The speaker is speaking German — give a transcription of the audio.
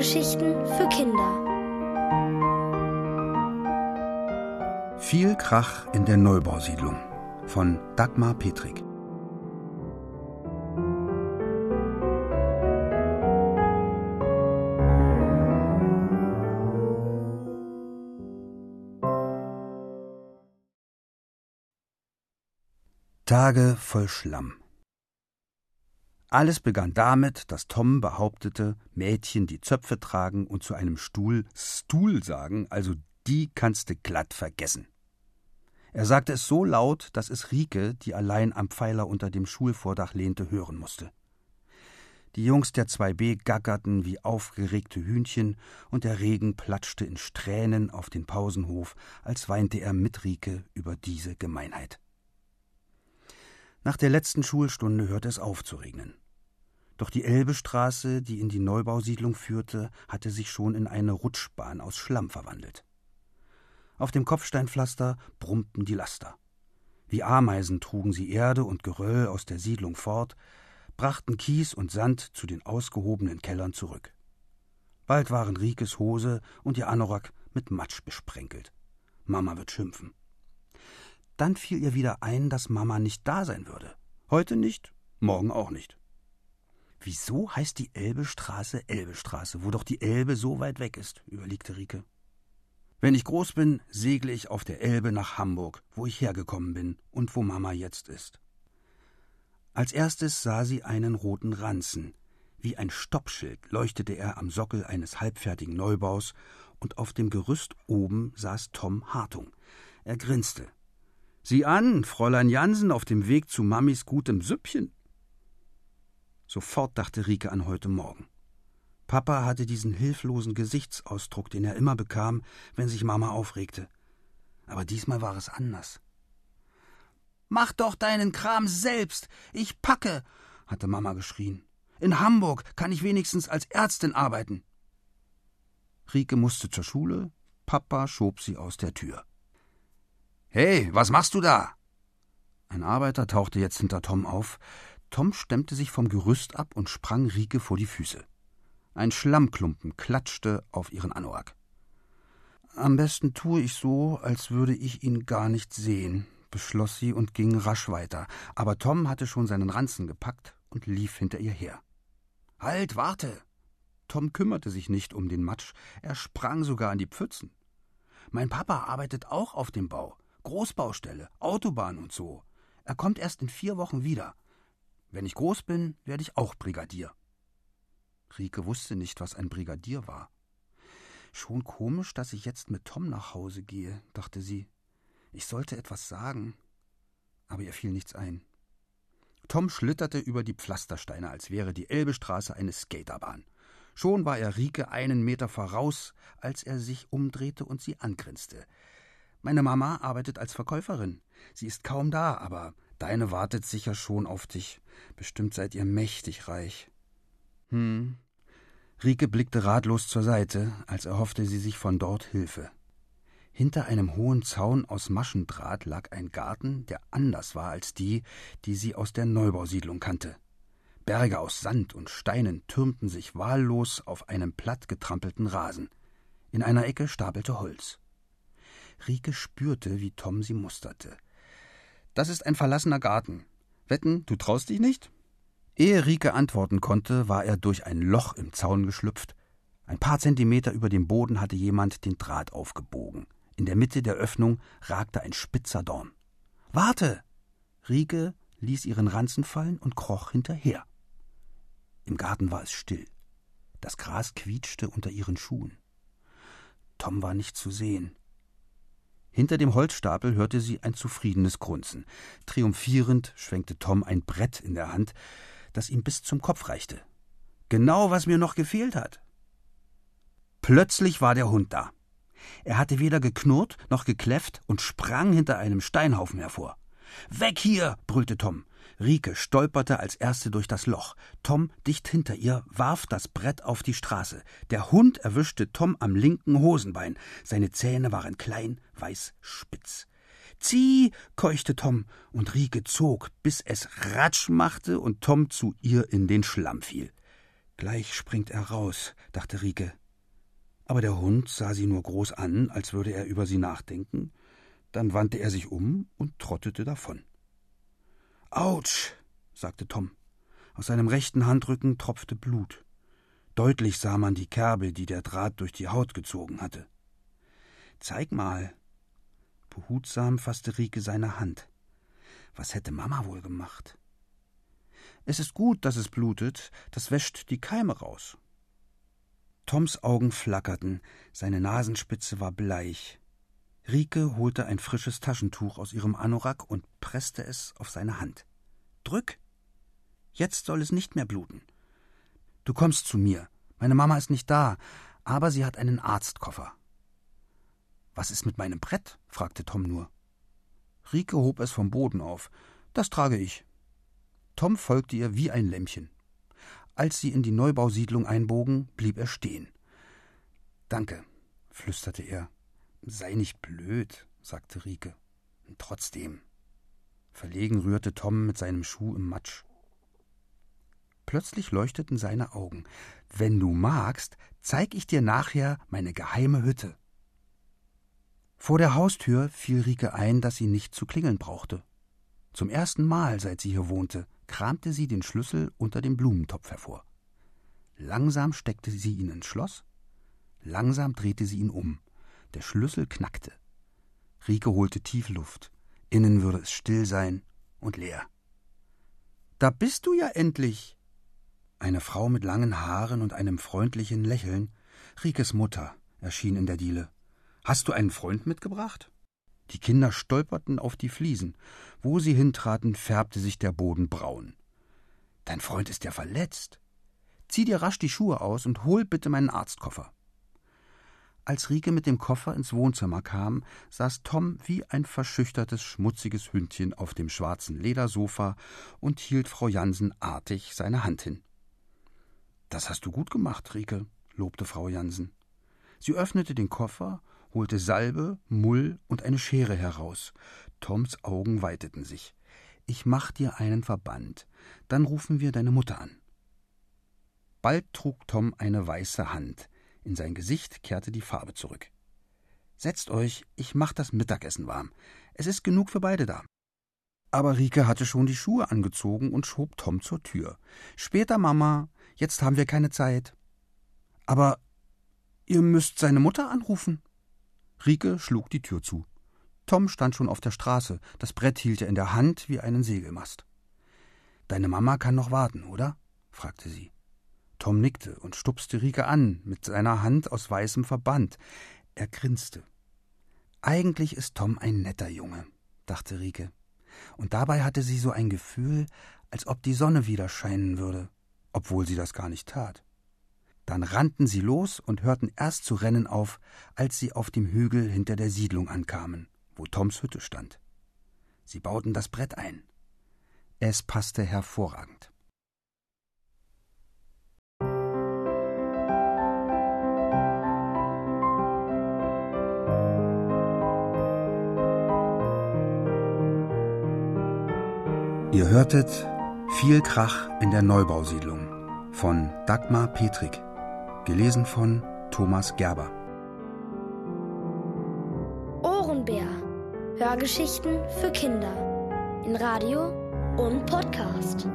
Hörgeschichten für Kinder. Viel Krach in der Neubausiedlung von Dagmar Petrik. Tage voll Schlamm. Alles begann damit, dass Tom behauptete, Mädchen, die Zöpfe tragen und zu einem Stuhl Stuhl sagen, also die kannst du glatt vergessen. Er sagte es so laut, dass es Rike, die allein am Pfeiler unter dem Schulvordach lehnte, hören musste. Die Jungs der 2b gackerten wie aufgeregte Hühnchen, und der Regen platschte in Strähnen auf den Pausenhof, als weinte er mit Rike über diese Gemeinheit. Nach der letzten Schulstunde hörte es auf zu regnen. Doch die Elbestraße, die in die Neubausiedlung führte, hatte sich schon in eine Rutschbahn aus Schlamm verwandelt. Auf dem Kopfsteinpflaster brummten die Laster. Wie Ameisen trugen sie Erde und Geröll aus der Siedlung fort, brachten Kies und Sand zu den ausgehobenen Kellern zurück. Bald waren Rikes Hose und ihr Anorak mit Matsch besprenkelt. Mama wird schimpfen. Dann fiel ihr wieder ein, dass Mama nicht da sein würde. Heute nicht, morgen auch nicht. Wieso heißt die Elbestraße Elbestraße, wo doch die Elbe so weit weg ist? überlegte Rike. Wenn ich groß bin, segle ich auf der Elbe nach Hamburg, wo ich hergekommen bin und wo Mama jetzt ist. Als erstes sah sie einen roten Ranzen. Wie ein Stoppschild leuchtete er am Sockel eines halbfertigen Neubaus, und auf dem Gerüst oben saß Tom Hartung. Er grinste. Sieh an, Fräulein Jansen auf dem Weg zu Mamis gutem Süppchen. Sofort dachte Rike an heute Morgen. Papa hatte diesen hilflosen Gesichtsausdruck, den er immer bekam, wenn sich Mama aufregte. Aber diesmal war es anders. Mach doch deinen Kram selbst. Ich packe, hatte Mama geschrien. In Hamburg kann ich wenigstens als Ärztin arbeiten. Rike musste zur Schule, Papa schob sie aus der Tür. Hey, was machst du da? Ein Arbeiter tauchte jetzt hinter Tom auf. Tom stemmte sich vom Gerüst ab und sprang Rike vor die Füße. Ein Schlammklumpen klatschte auf ihren Anorak. Am besten tue ich so, als würde ich ihn gar nicht sehen, beschloss sie und ging rasch weiter. Aber Tom hatte schon seinen Ranzen gepackt und lief hinter ihr her. Halt, warte! Tom kümmerte sich nicht um den Matsch, er sprang sogar an die Pfützen. Mein Papa arbeitet auch auf dem Bau. Großbaustelle, Autobahn und so. Er kommt erst in vier Wochen wieder. Wenn ich groß bin, werde ich auch Brigadier. Rike wusste nicht, was ein Brigadier war. Schon komisch, dass ich jetzt mit Tom nach Hause gehe, dachte sie. Ich sollte etwas sagen. Aber ihr fiel nichts ein. Tom schlitterte über die Pflastersteine, als wäre die Elbestraße eine Skaterbahn. Schon war er Rike einen Meter voraus, als er sich umdrehte und sie angrinste. Meine Mama arbeitet als Verkäuferin. Sie ist kaum da, aber deine wartet sicher schon auf dich. Bestimmt seid ihr mächtig reich. Hm. Rike blickte ratlos zur Seite, als erhoffte sie sich von dort Hilfe. Hinter einem hohen Zaun aus Maschendraht lag ein Garten, der anders war als die, die sie aus der Neubausiedlung kannte. Berge aus Sand und Steinen türmten sich wahllos auf einem platt getrampelten Rasen. In einer Ecke stapelte Holz. Rike spürte, wie Tom sie musterte. Das ist ein verlassener Garten. Wetten, du traust dich nicht? Ehe Rike antworten konnte, war er durch ein Loch im Zaun geschlüpft. Ein paar Zentimeter über dem Boden hatte jemand den Draht aufgebogen. In der Mitte der Öffnung ragte ein spitzer Dorn. Warte! Rike ließ ihren Ranzen fallen und kroch hinterher. Im Garten war es still. Das Gras quietschte unter ihren Schuhen. Tom war nicht zu sehen. Hinter dem Holzstapel hörte sie ein zufriedenes Grunzen. Triumphierend schwenkte Tom ein Brett in der Hand, das ihm bis zum Kopf reichte. Genau, was mir noch gefehlt hat. Plötzlich war der Hund da. Er hatte weder geknurrt noch gekläfft und sprang hinter einem Steinhaufen hervor. Weg hier! brüllte Tom. Rike stolperte als erste durch das Loch. Tom, dicht hinter ihr, warf das Brett auf die Straße. Der Hund erwischte Tom am linken Hosenbein. Seine Zähne waren klein, weiß, spitz. Zieh, keuchte Tom, und Rike zog, bis es Ratsch machte und Tom zu ihr in den Schlamm fiel. Gleich springt er raus, dachte Rike. Aber der Hund sah sie nur groß an, als würde er über sie nachdenken, dann wandte er sich um und trottete davon. Autsch, sagte Tom. Aus seinem rechten Handrücken tropfte Blut. Deutlich sah man die Kerbe, die der Draht durch die Haut gezogen hatte. Zeig mal. Behutsam fasste Rike seine Hand. Was hätte Mama wohl gemacht? Es ist gut, dass es blutet, das wäscht die Keime raus. Toms Augen flackerten, seine Nasenspitze war bleich. Rike holte ein frisches Taschentuch aus ihrem Anorak und presste es auf seine Hand. Drück! Jetzt soll es nicht mehr bluten. Du kommst zu mir. Meine Mama ist nicht da, aber sie hat einen Arztkoffer. Was ist mit meinem Brett? fragte Tom nur. Rike hob es vom Boden auf. Das trage ich. Tom folgte ihr wie ein Lämmchen. Als sie in die Neubausiedlung einbogen, blieb er stehen. Danke, flüsterte er. Sei nicht blöd, sagte Rike. Trotzdem. Verlegen rührte Tom mit seinem Schuh im Matsch. Plötzlich leuchteten seine Augen. Wenn du magst, zeig ich dir nachher meine geheime Hütte. Vor der Haustür fiel Rike ein, dass sie nicht zu klingeln brauchte. Zum ersten Mal, seit sie hier wohnte, kramte sie den Schlüssel unter dem Blumentopf hervor. Langsam steckte sie ihn ins Schloss, langsam drehte sie ihn um. Der Schlüssel knackte. Rike holte tief Luft. Innen würde es still sein und leer. Da bist du ja endlich. Eine Frau mit langen Haaren und einem freundlichen Lächeln, Rikes Mutter, erschien in der Diele. Hast du einen Freund mitgebracht? Die Kinder stolperten auf die Fliesen. Wo sie hintraten, färbte sich der Boden braun. Dein Freund ist ja verletzt. Zieh dir rasch die Schuhe aus und hol bitte meinen Arztkoffer. Als Rike mit dem Koffer ins Wohnzimmer kam, saß Tom wie ein verschüchtertes, schmutziges Hündchen auf dem schwarzen Ledersofa und hielt Frau Jansen artig seine Hand hin. Das hast du gut gemacht, Rike, lobte Frau Jansen. Sie öffnete den Koffer, holte Salbe, Mull und eine Schere heraus. Toms Augen weiteten sich. Ich mach dir einen Verband, dann rufen wir deine Mutter an. Bald trug Tom eine weiße Hand. In sein Gesicht kehrte die Farbe zurück. Setzt euch, ich mach das Mittagessen warm. Es ist genug für beide da. Aber Rike hatte schon die Schuhe angezogen und schob Tom zur Tür. Später, Mama, jetzt haben wir keine Zeit. Aber ihr müsst seine Mutter anrufen. Rike schlug die Tür zu. Tom stand schon auf der Straße, das Brett hielt er in der Hand wie einen Segelmast. Deine Mama kann noch warten, oder? fragte sie. Tom nickte und stupste Rike an mit seiner Hand aus weißem Verband. Er grinste. Eigentlich ist Tom ein netter Junge, dachte Rike. Und dabei hatte sie so ein Gefühl, als ob die Sonne wieder scheinen würde, obwohl sie das gar nicht tat. Dann rannten sie los und hörten erst zu rennen auf, als sie auf dem Hügel hinter der Siedlung ankamen, wo Toms Hütte stand. Sie bauten das Brett ein. Es passte hervorragend. Ihr hörtet Viel Krach in der Neubausiedlung von Dagmar Petrik, gelesen von Thomas Gerber. Ohrenbär. Hörgeschichten für Kinder in Radio und Podcast.